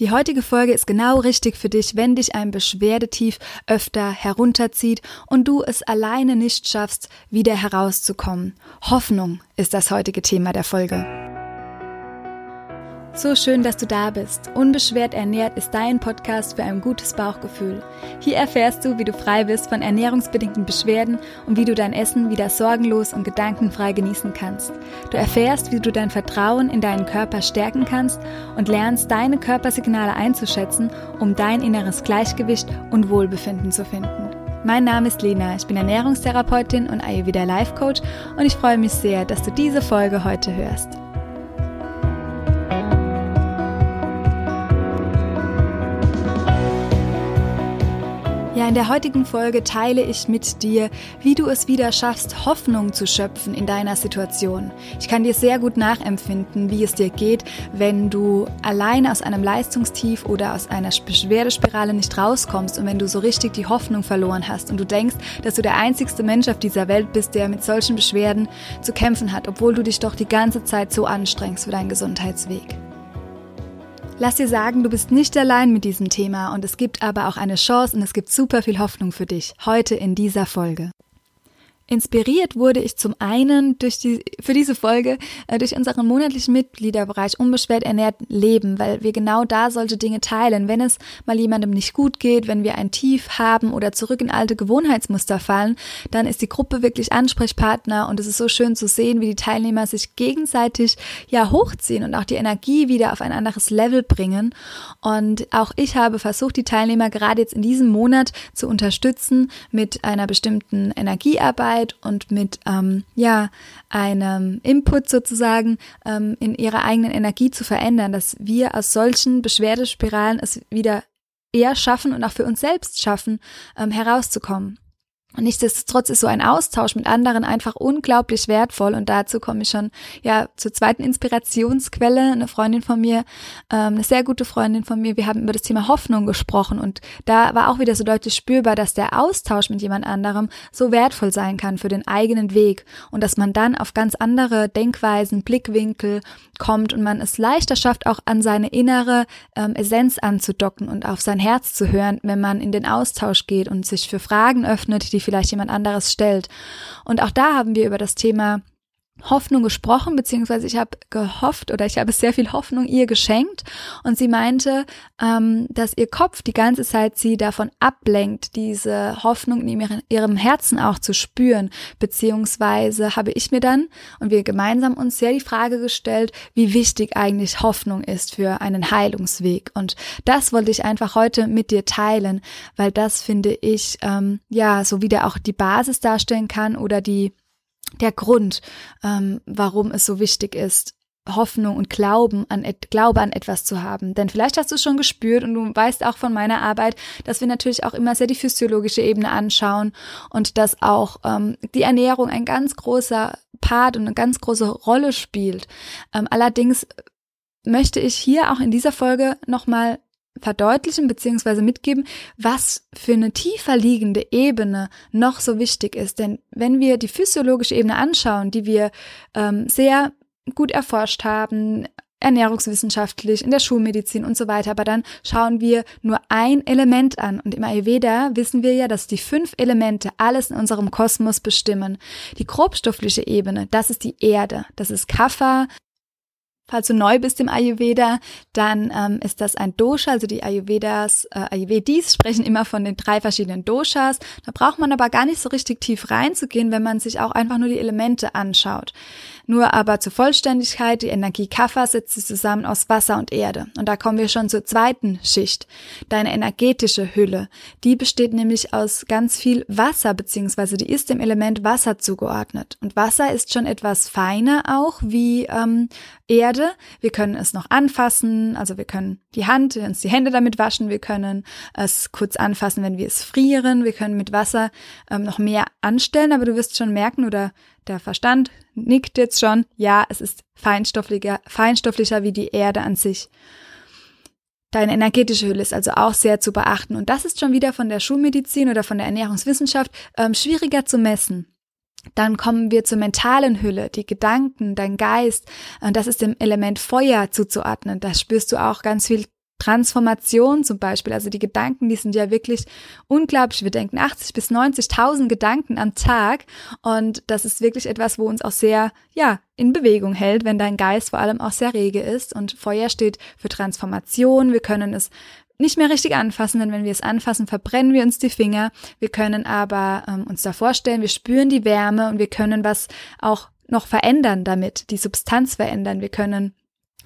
Die heutige Folge ist genau richtig für dich, wenn dich ein Beschwerdetief öfter herunterzieht und du es alleine nicht schaffst, wieder herauszukommen. Hoffnung ist das heutige Thema der Folge. So schön, dass du da bist. Unbeschwert ernährt ist dein Podcast für ein gutes Bauchgefühl. Hier erfährst du, wie du frei bist von ernährungsbedingten Beschwerden und wie du dein Essen wieder sorgenlos und gedankenfrei genießen kannst. Du erfährst, wie du dein Vertrauen in deinen Körper stärken kannst und lernst, deine Körpersignale einzuschätzen, um dein inneres Gleichgewicht und Wohlbefinden zu finden. Mein Name ist Lena, ich bin Ernährungstherapeutin und Ayurveda Life Coach und ich freue mich sehr, dass du diese Folge heute hörst. Ja, in der heutigen Folge teile ich mit dir, wie du es wieder schaffst, Hoffnung zu schöpfen in deiner Situation. Ich kann dir sehr gut nachempfinden, wie es dir geht, wenn du alleine aus einem Leistungstief oder aus einer Beschwerdespirale nicht rauskommst und wenn du so richtig die Hoffnung verloren hast und du denkst, dass du der einzigste Mensch auf dieser Welt bist, der mit solchen Beschwerden zu kämpfen hat, obwohl du dich doch die ganze Zeit so anstrengst für deinen Gesundheitsweg. Lass dir sagen, du bist nicht allein mit diesem Thema und es gibt aber auch eine Chance und es gibt super viel Hoffnung für dich heute in dieser Folge. Inspiriert wurde ich zum einen durch die, für diese Folge äh, durch unseren monatlichen Mitgliederbereich Unbeschwert ernährt Leben, weil wir genau da solche Dinge teilen. Wenn es mal jemandem nicht gut geht, wenn wir ein Tief haben oder zurück in alte Gewohnheitsmuster fallen, dann ist die Gruppe wirklich Ansprechpartner und es ist so schön zu sehen, wie die Teilnehmer sich gegenseitig ja hochziehen und auch die Energie wieder auf ein anderes Level bringen. Und auch ich habe versucht, die Teilnehmer gerade jetzt in diesem Monat zu unterstützen mit einer bestimmten Energiearbeit Arbeit und mit ähm, ja einem Input sozusagen ähm, in ihrer eigenen Energie zu verändern, dass wir aus solchen Beschwerdespiralen es wieder eher schaffen und auch für uns selbst schaffen, ähm, herauszukommen. Und nichtsdestotrotz ist so ein Austausch mit anderen einfach unglaublich wertvoll. Und dazu komme ich schon ja zur zweiten Inspirationsquelle. Eine Freundin von mir, ähm, eine sehr gute Freundin von mir, wir haben über das Thema Hoffnung gesprochen. Und da war auch wieder so deutlich spürbar, dass der Austausch mit jemand anderem so wertvoll sein kann für den eigenen Weg. Und dass man dann auf ganz andere Denkweisen, Blickwinkel kommt und man es leichter schafft, auch an seine innere ähm, Essenz anzudocken und auf sein Herz zu hören, wenn man in den Austausch geht und sich für Fragen öffnet, die die vielleicht jemand anderes stellt. Und auch da haben wir über das Thema Hoffnung gesprochen, beziehungsweise ich habe gehofft oder ich habe sehr viel Hoffnung ihr geschenkt. Und sie meinte, ähm, dass ihr Kopf die ganze Zeit sie davon ablenkt, diese Hoffnung in ihrem, Herzen auch zu spüren, beziehungsweise habe ich mir dann und wir gemeinsam uns sehr die Frage gestellt, wie wichtig eigentlich Hoffnung ist für einen Heilungsweg. Und das wollte ich einfach heute mit dir teilen, weil das finde ich ähm, ja so wieder auch die Basis darstellen kann oder die der Grund, ähm, warum es so wichtig ist, Hoffnung und Glauben an Glaube an etwas zu haben. Denn vielleicht hast du es schon gespürt und du weißt auch von meiner Arbeit, dass wir natürlich auch immer sehr die physiologische Ebene anschauen und dass auch ähm, die Ernährung ein ganz großer Part und eine ganz große Rolle spielt. Ähm, allerdings möchte ich hier auch in dieser Folge nochmal verdeutlichen beziehungsweise mitgeben, was für eine tiefer liegende Ebene noch so wichtig ist. Denn wenn wir die physiologische Ebene anschauen, die wir ähm, sehr gut erforscht haben, ernährungswissenschaftlich, in der Schulmedizin und so weiter, aber dann schauen wir nur ein Element an. Und im Ayurveda wissen wir ja, dass die fünf Elemente alles in unserem Kosmos bestimmen. Die grobstoffliche Ebene, das ist die Erde, das ist Kapha, Falls du neu bist im Ayurveda, dann ähm, ist das ein Dosha, also die Ayurvedas, äh, Ayurvedis sprechen immer von den drei verschiedenen Doshas. Da braucht man aber gar nicht so richtig tief reinzugehen, wenn man sich auch einfach nur die Elemente anschaut. Nur aber zur Vollständigkeit, die Energie Kapha setzt sich zusammen aus Wasser und Erde. Und da kommen wir schon zur zweiten Schicht. Deine energetische Hülle. Die besteht nämlich aus ganz viel Wasser, beziehungsweise die ist dem Element Wasser zugeordnet. Und Wasser ist schon etwas feiner auch wie ähm, Erde. Wir können es noch anfassen, also wir können die Hand, uns die Hände damit waschen, wir können es kurz anfassen, wenn wir es frieren, wir können mit Wasser ähm, noch mehr anstellen, aber du wirst schon merken oder der Verstand nickt jetzt schon, ja, es ist feinstofflicher, feinstofflicher wie die Erde an sich. Deine energetische Hülle ist also auch sehr zu beachten und das ist schon wieder von der Schulmedizin oder von der Ernährungswissenschaft ähm, schwieriger zu messen. Dann kommen wir zur mentalen Hülle, die Gedanken, dein Geist. Und das ist dem Element Feuer zuzuordnen. Da spürst du auch ganz viel Transformation zum Beispiel, also die Gedanken, die sind ja wirklich unglaublich. Wir denken 80 bis 90.000 Gedanken am Tag und das ist wirklich etwas, wo uns auch sehr, ja, in Bewegung hält, wenn dein Geist vor allem auch sehr rege ist und Feuer steht für Transformation. Wir können es nicht mehr richtig anfassen, denn wenn wir es anfassen, verbrennen wir uns die Finger. Wir können aber ähm, uns da vorstellen, wir spüren die Wärme und wir können was auch noch verändern damit, die Substanz verändern. Wir können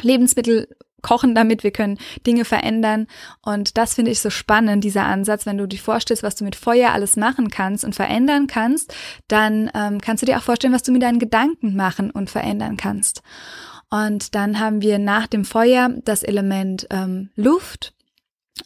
Lebensmittel kochen damit, wir können Dinge verändern. Und das finde ich so spannend, dieser Ansatz. Wenn du dir vorstellst, was du mit Feuer alles machen kannst und verändern kannst, dann ähm, kannst du dir auch vorstellen, was du mit deinen Gedanken machen und verändern kannst. Und dann haben wir nach dem Feuer das Element ähm, Luft.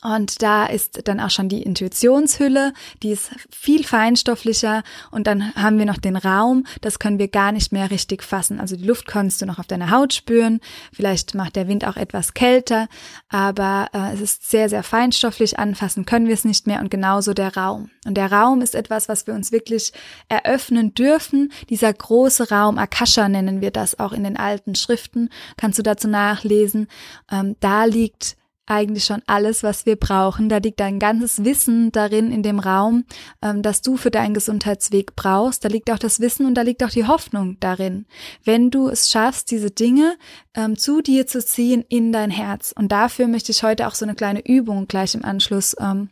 Und da ist dann auch schon die Intuitionshülle, die ist viel feinstofflicher. Und dann haben wir noch den Raum, das können wir gar nicht mehr richtig fassen. Also die Luft kannst du noch auf deiner Haut spüren. Vielleicht macht der Wind auch etwas kälter, aber äh, es ist sehr, sehr feinstofflich. Anfassen können wir es nicht mehr und genauso der Raum. Und der Raum ist etwas, was wir uns wirklich eröffnen dürfen. Dieser große Raum, Akasha nennen wir das auch in den alten Schriften, kannst du dazu nachlesen. Ähm, da liegt eigentlich schon alles, was wir brauchen. Da liegt dein ganzes Wissen darin in dem Raum, ähm, das du für deinen Gesundheitsweg brauchst. Da liegt auch das Wissen und da liegt auch die Hoffnung darin. Wenn du es schaffst, diese Dinge ähm, zu dir zu ziehen in dein Herz. Und dafür möchte ich heute auch so eine kleine Übung gleich im Anschluss ähm,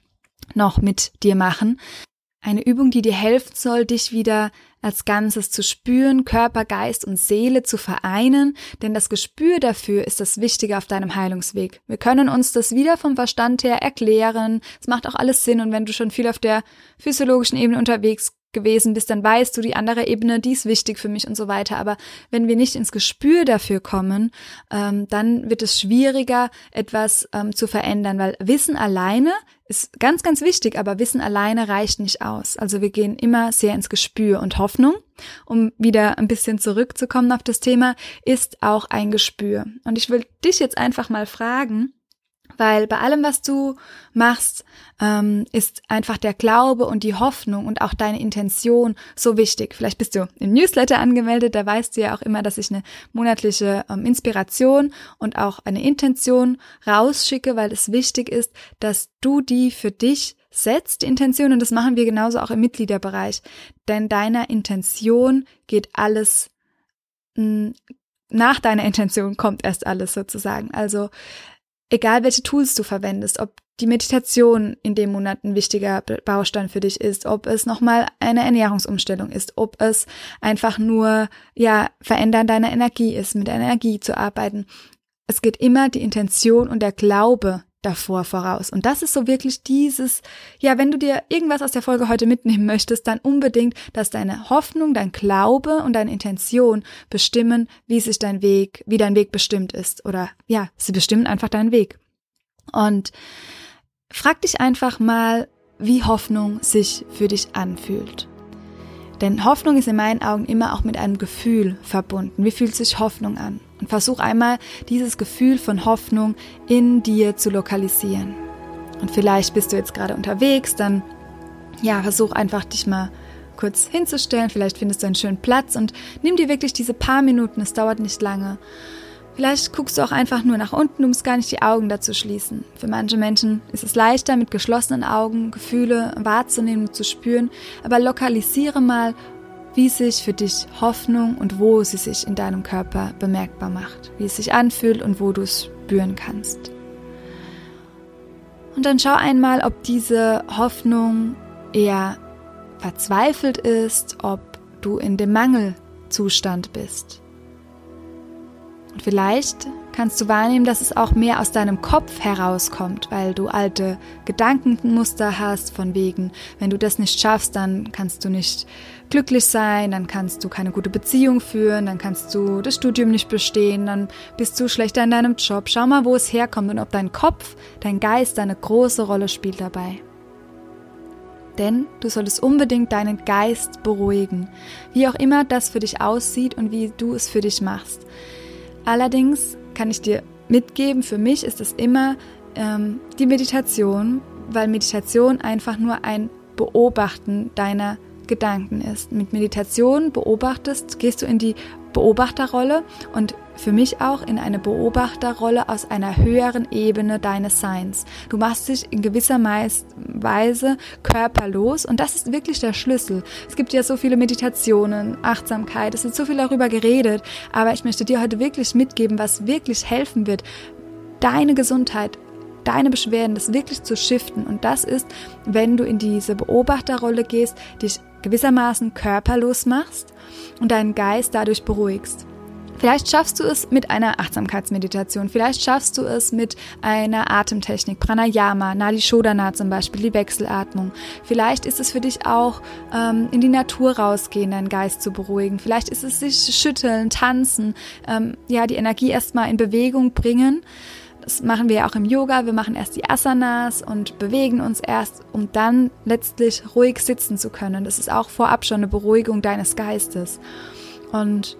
noch mit dir machen. Eine Übung, die dir helfen soll, dich wieder als Ganzes zu spüren, Körper, Geist und Seele zu vereinen, denn das Gespür dafür ist das Wichtige auf deinem Heilungsweg. Wir können uns das wieder vom Verstand her erklären, es macht auch alles Sinn und wenn du schon viel auf der physiologischen Ebene unterwegs gewesen bist, dann weißt du, die andere Ebene, die ist wichtig für mich und so weiter. Aber wenn wir nicht ins Gespür dafür kommen, ähm, dann wird es schwieriger, etwas ähm, zu verändern, weil Wissen alleine ist ganz, ganz wichtig, aber Wissen alleine reicht nicht aus. Also wir gehen immer sehr ins Gespür und Hoffnung, um wieder ein bisschen zurückzukommen auf das Thema, ist auch ein Gespür. Und ich will dich jetzt einfach mal fragen, weil bei allem, was du machst, ähm, ist einfach der Glaube und die Hoffnung und auch deine Intention so wichtig. Vielleicht bist du im Newsletter angemeldet, da weißt du ja auch immer, dass ich eine monatliche ähm, Inspiration und auch eine Intention rausschicke, weil es wichtig ist, dass du die für dich setzt, die Intention, und das machen wir genauso auch im Mitgliederbereich. Denn deiner Intention geht alles mh, nach deiner Intention kommt erst alles sozusagen. Also egal welche Tools du verwendest, ob die Meditation in dem Monat ein wichtiger Baustein für dich ist, ob es nochmal eine Ernährungsumstellung ist, ob es einfach nur, ja, Verändern deiner Energie ist, mit Energie zu arbeiten. Es geht immer die Intention und der Glaube davor voraus. Und das ist so wirklich dieses, ja, wenn du dir irgendwas aus der Folge heute mitnehmen möchtest, dann unbedingt, dass deine Hoffnung, dein Glaube und deine Intention bestimmen, wie sich dein Weg, wie dein Weg bestimmt ist. Oder ja, sie bestimmen einfach deinen Weg. Und frag dich einfach mal, wie Hoffnung sich für dich anfühlt. Denn Hoffnung ist in meinen Augen immer auch mit einem Gefühl verbunden. Wie fühlt sich Hoffnung an? Und versuch einmal dieses Gefühl von Hoffnung in dir zu lokalisieren. Und vielleicht bist du jetzt gerade unterwegs, dann ja, versuch einfach dich mal kurz hinzustellen. Vielleicht findest du einen schönen Platz und nimm dir wirklich diese paar Minuten, es dauert nicht lange. Vielleicht guckst du auch einfach nur nach unten, du musst gar nicht die Augen dazu schließen. Für manche Menschen ist es leichter, mit geschlossenen Augen Gefühle wahrzunehmen und zu spüren, aber lokalisiere mal, wie sich für dich Hoffnung und wo sie sich in deinem Körper bemerkbar macht, wie es sich anfühlt und wo du es spüren kannst. Und dann schau einmal, ob diese Hoffnung eher verzweifelt ist, ob du in dem Mangelzustand bist. Und vielleicht kannst du wahrnehmen, dass es auch mehr aus deinem Kopf herauskommt, weil du alte Gedankenmuster hast, von wegen, wenn du das nicht schaffst, dann kannst du nicht glücklich sein, dann kannst du keine gute Beziehung führen, dann kannst du das Studium nicht bestehen, dann bist du schlechter in deinem Job. Schau mal, wo es herkommt und ob dein Kopf, dein Geist eine große Rolle spielt dabei. Denn du solltest unbedingt deinen Geist beruhigen, wie auch immer das für dich aussieht und wie du es für dich machst. Allerdings kann ich dir mitgeben, für mich ist es immer ähm, die Meditation, weil Meditation einfach nur ein Beobachten deiner Gedanken ist. Mit Meditation beobachtest, gehst du in die Beobachterrolle und für mich auch in eine Beobachterrolle aus einer höheren Ebene deines Seins. Du machst dich in gewisser Weise körperlos und das ist wirklich der Schlüssel. Es gibt ja so viele Meditationen, Achtsamkeit, es wird so viel darüber geredet, aber ich möchte dir heute wirklich mitgeben, was wirklich helfen wird, deine Gesundheit deine Beschwerden, das wirklich zu shiften. Und das ist, wenn du in diese Beobachterrolle gehst, dich gewissermaßen körperlos machst und deinen Geist dadurch beruhigst. Vielleicht schaffst du es mit einer Achtsamkeitsmeditation, vielleicht schaffst du es mit einer Atemtechnik, Pranayama, Nadi Shodhana zum Beispiel, die Wechselatmung. Vielleicht ist es für dich auch ähm, in die Natur rausgehen, deinen Geist zu beruhigen. Vielleicht ist es sich schütteln, tanzen, ähm, ja, die Energie erstmal in Bewegung bringen. Das machen wir ja auch im Yoga. Wir machen erst die Asanas und bewegen uns erst, um dann letztlich ruhig sitzen zu können. Das ist auch vorab schon eine Beruhigung deines Geistes. Und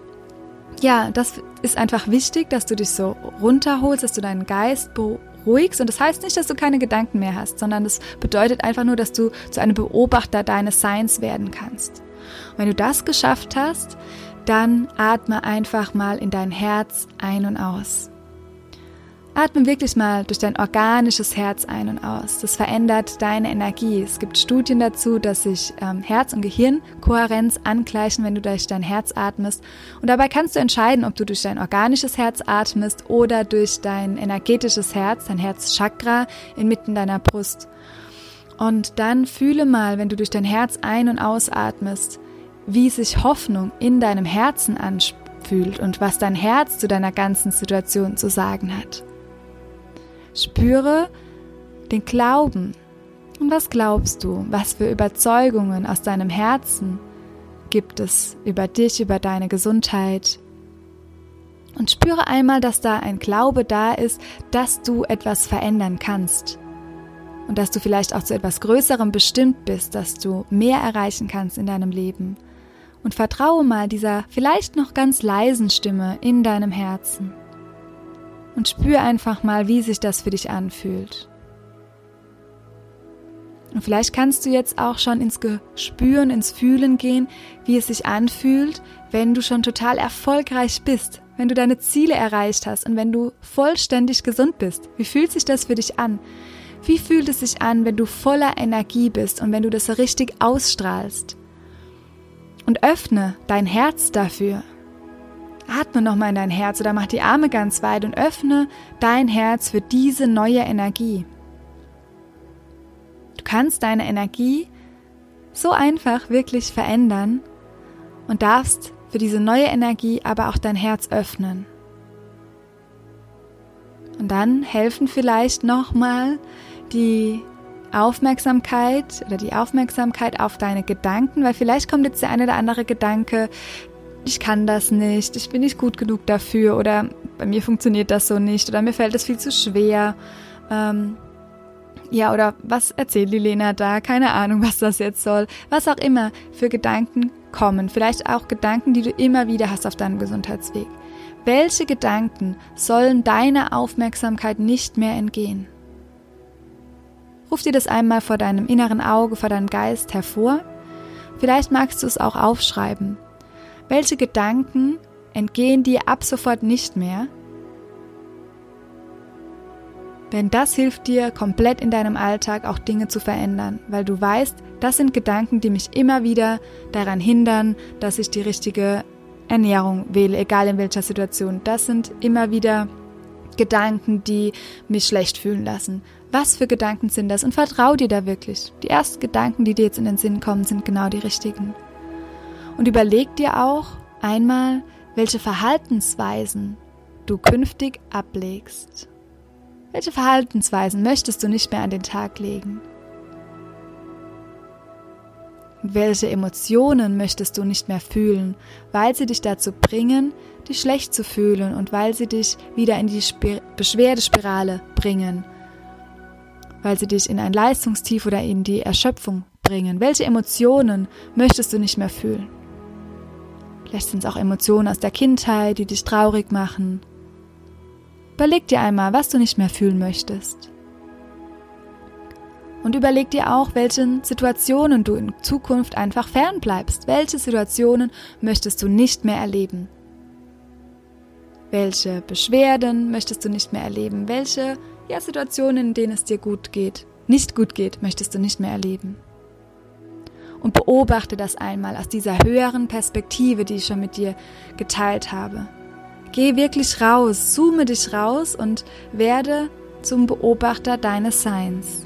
ja, das ist einfach wichtig, dass du dich so runterholst, dass du deinen Geist beruhigst. Und das heißt nicht, dass du keine Gedanken mehr hast, sondern das bedeutet einfach nur, dass du zu einem Beobachter deines Seins werden kannst. Und wenn du das geschafft hast, dann atme einfach mal in dein Herz ein und aus. Atme wirklich mal durch dein organisches Herz ein und aus. Das verändert deine Energie. Es gibt Studien dazu, dass sich ähm, Herz- und Gehirnkohärenz angleichen, wenn du durch dein Herz atmest. Und dabei kannst du entscheiden, ob du durch dein organisches Herz atmest oder durch dein energetisches Herz, dein Herzchakra inmitten deiner Brust. Und dann fühle mal, wenn du durch dein Herz ein- und ausatmest, wie sich Hoffnung in deinem Herzen anfühlt und was dein Herz zu deiner ganzen Situation zu sagen hat. Spüre den Glauben. Und was glaubst du? Was für Überzeugungen aus deinem Herzen gibt es über dich, über deine Gesundheit? Und spüre einmal, dass da ein Glaube da ist, dass du etwas verändern kannst. Und dass du vielleicht auch zu etwas Größerem bestimmt bist, dass du mehr erreichen kannst in deinem Leben. Und vertraue mal dieser vielleicht noch ganz leisen Stimme in deinem Herzen und spür einfach mal, wie sich das für dich anfühlt. Und vielleicht kannst du jetzt auch schon ins Gespüren, ins Fühlen gehen, wie es sich anfühlt, wenn du schon total erfolgreich bist, wenn du deine Ziele erreicht hast und wenn du vollständig gesund bist. Wie fühlt sich das für dich an? Wie fühlt es sich an, wenn du voller Energie bist und wenn du das richtig ausstrahlst? Und öffne dein Herz dafür. Atme nochmal in dein Herz oder mach die Arme ganz weit und öffne dein Herz für diese neue Energie. Du kannst deine Energie so einfach wirklich verändern und darfst für diese neue Energie aber auch dein Herz öffnen. Und dann helfen vielleicht nochmal die Aufmerksamkeit oder die Aufmerksamkeit auf deine Gedanken, weil vielleicht kommt jetzt der eine oder andere Gedanke, ich kann das nicht, ich bin nicht gut genug dafür oder bei mir funktioniert das so nicht oder mir fällt es viel zu schwer. Ähm, ja, oder was erzählt die Lena da? Keine Ahnung, was das jetzt soll. Was auch immer für Gedanken kommen. Vielleicht auch Gedanken, die du immer wieder hast auf deinem Gesundheitsweg. Welche Gedanken sollen deiner Aufmerksamkeit nicht mehr entgehen? Ruf dir das einmal vor deinem inneren Auge, vor deinem Geist hervor. Vielleicht magst du es auch aufschreiben. Welche Gedanken entgehen dir ab sofort nicht mehr? Denn das hilft dir komplett in deinem Alltag auch Dinge zu verändern, weil du weißt, das sind Gedanken, die mich immer wieder daran hindern, dass ich die richtige Ernährung wähle, egal in welcher Situation. Das sind immer wieder Gedanken, die mich schlecht fühlen lassen. Was für Gedanken sind das? Und vertrau dir da wirklich. Die ersten Gedanken, die dir jetzt in den Sinn kommen, sind genau die richtigen. Und überleg dir auch einmal, welche Verhaltensweisen du künftig ablegst. Welche Verhaltensweisen möchtest du nicht mehr an den Tag legen? Welche Emotionen möchtest du nicht mehr fühlen, weil sie dich dazu bringen, dich schlecht zu fühlen und weil sie dich wieder in die Spir Beschwerdespirale bringen, weil sie dich in ein Leistungstief oder in die Erschöpfung bringen? Welche Emotionen möchtest du nicht mehr fühlen? Vielleicht sind es auch Emotionen aus der Kindheit, die dich traurig machen. Überleg dir einmal, was du nicht mehr fühlen möchtest. Und überleg dir auch, welchen Situationen du in Zukunft einfach fernbleibst. Welche Situationen möchtest du nicht mehr erleben? Welche Beschwerden möchtest du nicht mehr erleben? Welche ja, Situationen, in denen es dir gut geht, nicht gut geht, möchtest du nicht mehr erleben? Und beobachte das einmal aus dieser höheren Perspektive, die ich schon mit dir geteilt habe. Geh wirklich raus, zoome dich raus und werde zum Beobachter deines Seins.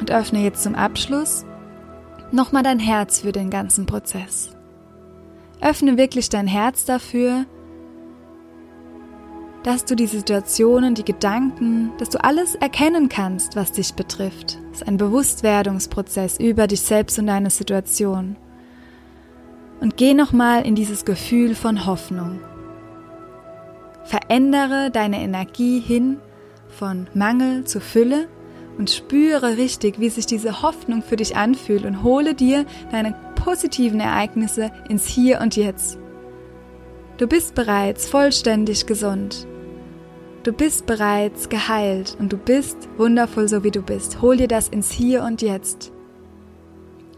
Und öffne jetzt zum Abschluss nochmal dein Herz für den ganzen Prozess. Öffne wirklich dein Herz dafür, dass du die Situationen, die Gedanken, dass du alles erkennen kannst, was dich betrifft. Es ist ein Bewusstwerdungsprozess über dich selbst und deine Situation. Und geh nochmal in dieses Gefühl von Hoffnung. Verändere deine Energie hin von Mangel zu Fülle und spüre richtig, wie sich diese Hoffnung für dich anfühlt und hole dir deine positiven Ereignisse ins Hier und Jetzt. Du bist bereits vollständig gesund. Du bist bereits geheilt und du bist wundervoll so wie du bist. Hol dir das ins Hier und Jetzt.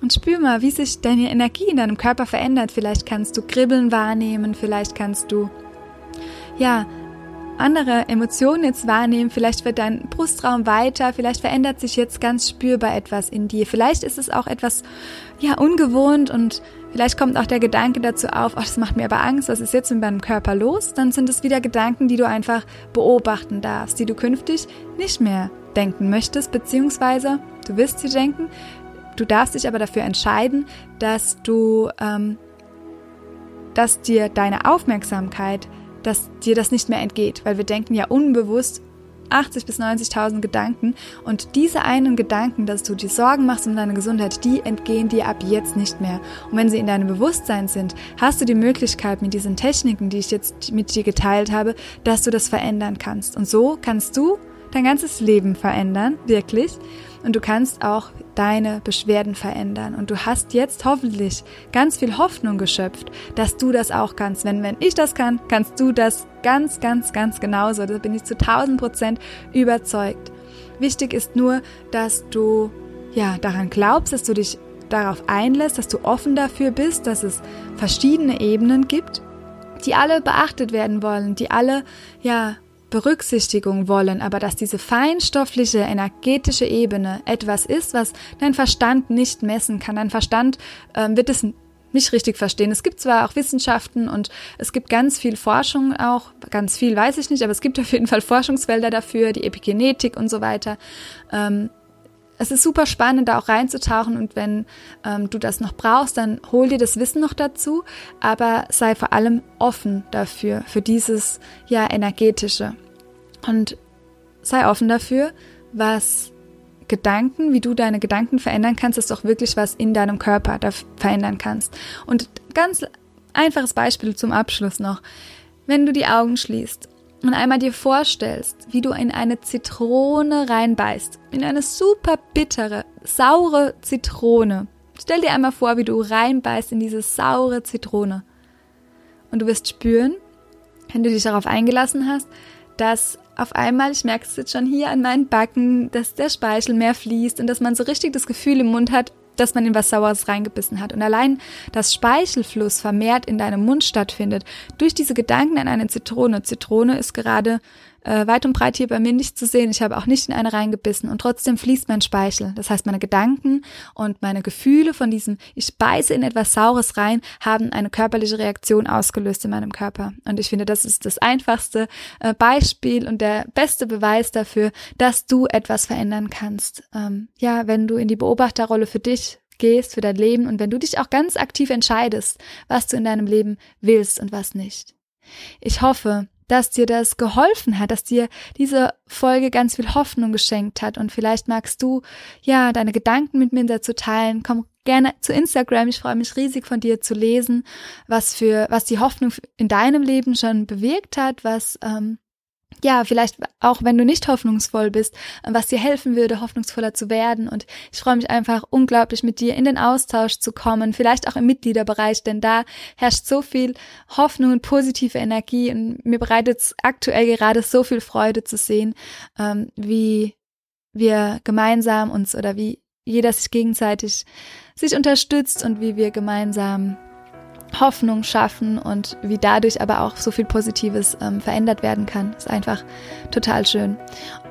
Und spür mal, wie sich deine Energie in deinem Körper verändert. Vielleicht kannst du Kribbeln wahrnehmen, vielleicht kannst du ja, andere Emotionen jetzt wahrnehmen. Vielleicht wird dein Brustraum weiter, vielleicht verändert sich jetzt ganz spürbar etwas in dir. Vielleicht ist es auch etwas, ja, ungewohnt und vielleicht kommt auch der Gedanke dazu auf, ach, das macht mir aber Angst, was ist jetzt mit meinem Körper los? Dann sind es wieder Gedanken, die du einfach beobachten darfst, die du künftig nicht mehr denken möchtest, beziehungsweise du wirst sie denken. Du darfst dich aber dafür entscheiden, dass du, ähm, dass dir deine Aufmerksamkeit dass dir das nicht mehr entgeht, weil wir denken ja unbewusst 80 bis 90.000 Gedanken und diese einen Gedanken, dass du dir Sorgen machst um deine Gesundheit, die entgehen dir ab jetzt nicht mehr. Und wenn sie in deinem Bewusstsein sind, hast du die Möglichkeit mit diesen Techniken, die ich jetzt mit dir geteilt habe, dass du das verändern kannst. Und so kannst du dein ganzes Leben verändern, wirklich. Und du kannst auch deine Beschwerden verändern. Und du hast jetzt hoffentlich ganz viel Hoffnung geschöpft, dass du das auch kannst. Wenn, wenn ich das kann, kannst du das ganz, ganz, ganz genauso. Da bin ich zu 1000 Prozent überzeugt. Wichtig ist nur, dass du ja daran glaubst, dass du dich darauf einlässt, dass du offen dafür bist, dass es verschiedene Ebenen gibt, die alle beachtet werden wollen, die alle ja Berücksichtigung wollen, aber dass diese feinstoffliche, energetische Ebene etwas ist, was dein Verstand nicht messen kann. Dein Verstand äh, wird es nicht richtig verstehen. Es gibt zwar auch Wissenschaften und es gibt ganz viel Forschung auch, ganz viel weiß ich nicht, aber es gibt auf jeden Fall Forschungsfelder dafür, die Epigenetik und so weiter. Ähm, es ist super spannend, da auch reinzutauchen und wenn ähm, du das noch brauchst, dann hol dir das Wissen noch dazu, aber sei vor allem offen dafür, für dieses ja energetische. Und sei offen dafür, was Gedanken, wie du deine Gedanken verändern kannst, ist doch wirklich was in deinem Körper da verändern kannst. Und ganz einfaches Beispiel zum Abschluss noch. Wenn du die Augen schließt und einmal dir vorstellst, wie du in eine Zitrone reinbeißt, in eine super bittere, saure Zitrone. Stell dir einmal vor, wie du reinbeißt in diese saure Zitrone. Und du wirst spüren, wenn du dich darauf eingelassen hast, dass auf einmal, ich merke es jetzt schon hier an meinen Backen, dass der Speichel mehr fließt und dass man so richtig das Gefühl im Mund hat, dass man in was Saueres reingebissen hat. Und allein das Speichelfluss vermehrt in deinem Mund stattfindet, durch diese Gedanken an eine Zitrone. Zitrone ist gerade äh, weit und breit hier bei mir nicht zu sehen. Ich habe auch nicht in eine reingebissen und trotzdem fließt mein Speichel. Das heißt, meine Gedanken und meine Gefühle von diesem, ich beiße in etwas Saures rein, haben eine körperliche Reaktion ausgelöst in meinem Körper. Und ich finde, das ist das einfachste äh, Beispiel und der beste Beweis dafür, dass du etwas verändern kannst. Ähm, ja, wenn du in die Beobachterrolle für dich gehst, für dein Leben und wenn du dich auch ganz aktiv entscheidest, was du in deinem Leben willst und was nicht. Ich hoffe, dass dir das geholfen hat, dass dir diese Folge ganz viel Hoffnung geschenkt hat und vielleicht magst du ja deine Gedanken mit mir dazu teilen. Komm gerne zu Instagram. Ich freue mich riesig von dir zu lesen, was für was die Hoffnung in deinem Leben schon bewirkt hat, was ähm, ja, vielleicht auch wenn du nicht hoffnungsvoll bist, was dir helfen würde, hoffnungsvoller zu werden. Und ich freue mich einfach unglaublich mit dir in den Austausch zu kommen, vielleicht auch im Mitgliederbereich, denn da herrscht so viel Hoffnung und positive Energie und mir bereitet es aktuell gerade so viel Freude zu sehen, ähm, wie wir gemeinsam uns oder wie jeder sich gegenseitig sich unterstützt und wie wir gemeinsam Hoffnung schaffen und wie dadurch aber auch so viel Positives ähm, verändert werden kann. Ist einfach total schön.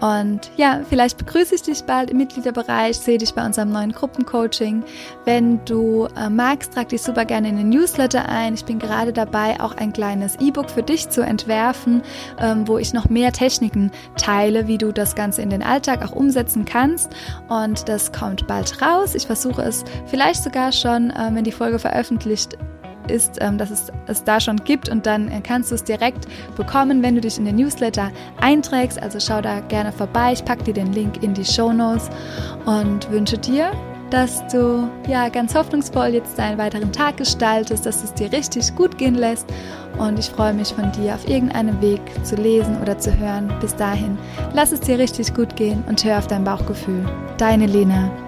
Und ja, vielleicht begrüße ich dich bald im Mitgliederbereich, sehe dich bei unserem neuen Gruppencoaching. Wenn du äh, magst, trag dich super gerne in den Newsletter ein. Ich bin gerade dabei, auch ein kleines E-Book für dich zu entwerfen, ähm, wo ich noch mehr Techniken teile, wie du das Ganze in den Alltag auch umsetzen kannst. Und das kommt bald raus. Ich versuche es vielleicht sogar schon, äh, wenn die Folge veröffentlicht ist, ähm, dass es es da schon gibt und dann äh, kannst du es direkt bekommen, wenn du dich in den Newsletter einträgst. Also schau da gerne vorbei. Ich packe dir den Link in die Show Notes und wünsche dir, dass du ja ganz hoffnungsvoll jetzt deinen weiteren Tag gestaltest, dass es dir richtig gut gehen lässt und ich freue mich von dir auf irgendeinem Weg zu lesen oder zu hören. Bis dahin, lass es dir richtig gut gehen und hör auf dein Bauchgefühl. Deine Lena.